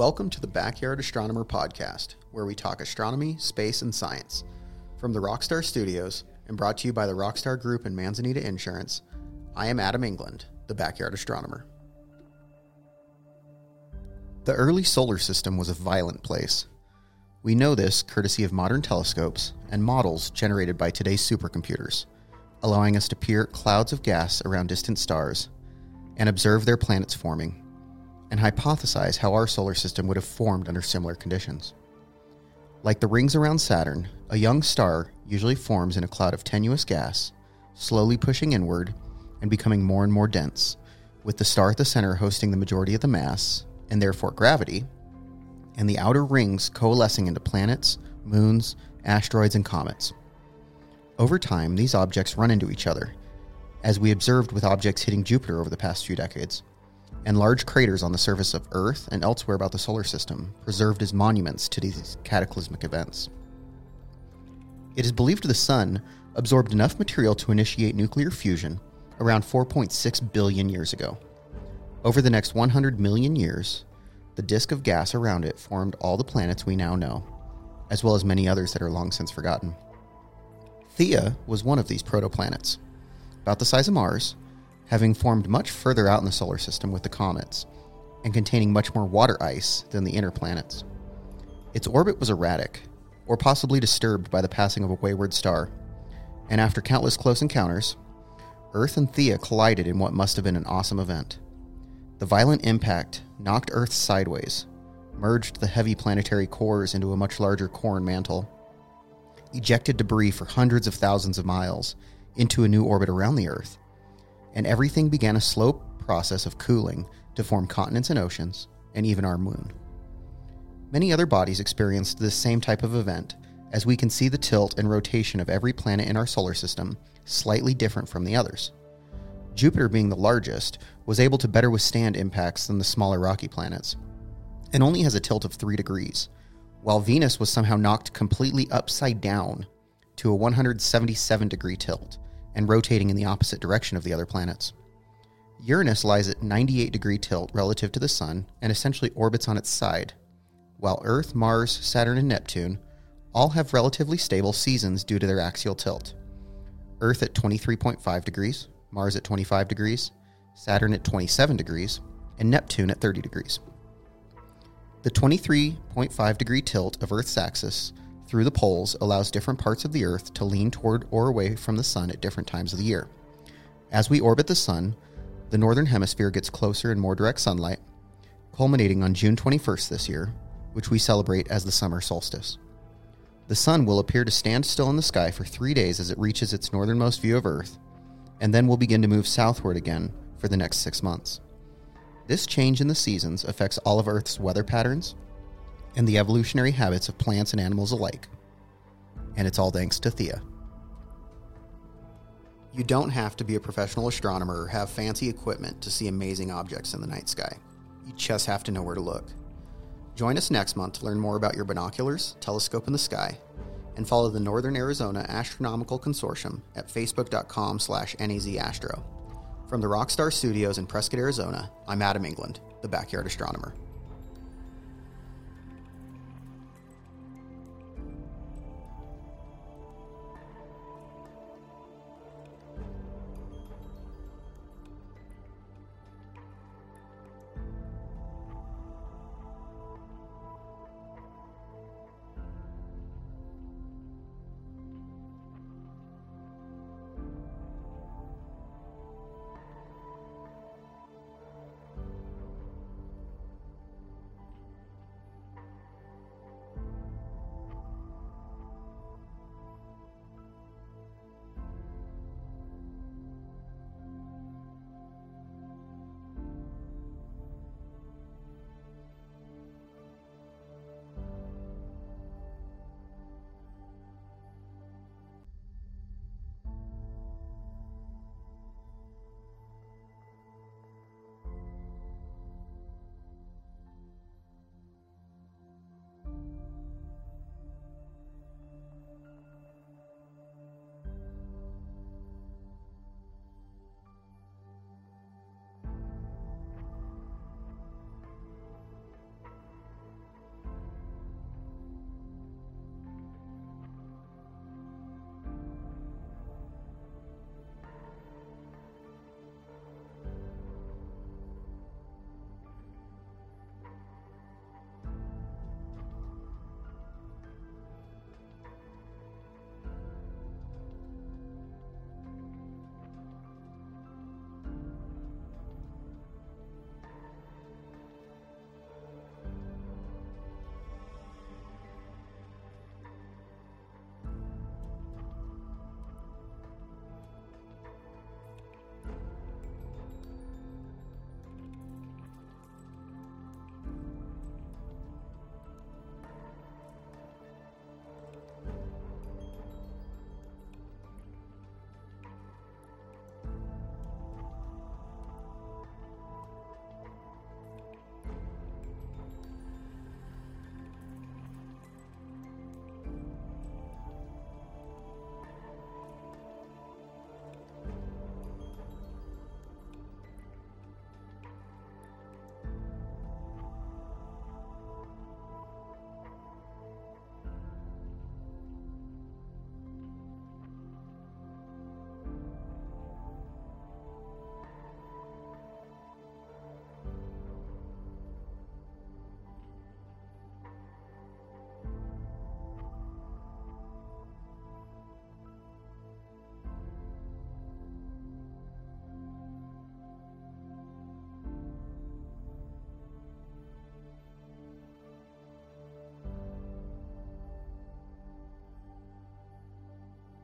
Welcome to the Backyard Astronomer podcast, where we talk astronomy, space, and science. From the Rockstar Studios and brought to you by the Rockstar Group and Manzanita Insurance, I am Adam England, the Backyard Astronomer. The early solar system was a violent place. We know this courtesy of modern telescopes and models generated by today's supercomputers, allowing us to peer clouds of gas around distant stars and observe their planets forming, and hypothesize how our solar system would have formed under similar conditions. Like the rings around Saturn, a young star usually forms in a cloud of tenuous gas, slowly pushing inward and becoming more and more dense, with the star at the center hosting the majority of the mass, and therefore gravity, and the outer rings coalescing into planets, moons, asteroids, and comets. Over time, these objects run into each other, as we observed with objects hitting Jupiter over the past few decades, and large craters on the surface of Earth and elsewhere about the solar system, preserved as monuments to these cataclysmic events. It is believed the Sun absorbed enough material to initiate nuclear fusion around 4.6 billion years ago. Over the next 100 million years, the disk of gas around it formed all the planets we now know, as well as many others that are long since forgotten. Theia was one of these protoplanets, about the size of Mars, having formed much further out in the solar system with the comets, and containing much more water ice than the inner planets. Its orbit was erratic, or possibly disturbed by the passing of a wayward star, and after countless close encounters, Earth and Theia collided in what must have been an awesome event. The violent impact knocked Earth sideways, merged the heavy planetary cores into a much larger core and mantle, ejected debris for hundreds of thousands of miles into a new orbit around the Earth, and everything began a slow process of cooling to form continents and oceans, and even our moon. Many other bodies experienced this same type of event, as we can see the tilt and rotation of every planet in our solar system slightly different from the others. Jupiter, being the largest, was able to better withstand impacts than the smaller rocky planets, and only has a tilt of 3 degrees, while Venus was somehow knocked completely upside down to a 177 degree tilt and rotating in the opposite direction of the other planets. Uranus lies at 98 degree tilt relative to the Sun and essentially orbits on its side, while Earth, Mars, Saturn, and Neptune all have relatively stable seasons due to their axial tilt. Earth at 23.5 degrees, Mars at 25 degrees, Saturn at 27 degrees, and Neptune at 30 degrees. The 23.5 degree tilt of Earth's axis through the poles allows different parts of the Earth to lean toward or away from the Sun at different times of the year. As we orbit the Sun, the northern hemisphere gets closer and more direct sunlight, culminating on June 21st this year, which we celebrate as the summer solstice. The Sun will appear to stand still in the sky for three days as it reaches its northernmost view of Earth, and then will begin to move southward again for the next six months. This change in the seasons affects all of Earth's weather patterns and the evolutionary habits of plants and animals alike. And it's all thanks to Theia. You don't have to be a professional astronomer or have fancy equipment to see amazing objects in the night sky. You just have to know where to look. Join us next month to learn more about your binoculars, telescope in the sky, and follow the Northern Arizona Astronomical Consortium at facebook.com slash nazastro. From the Rockstar Studios in Prescott, Arizona, I'm Adam England, the Backyard Astronomer.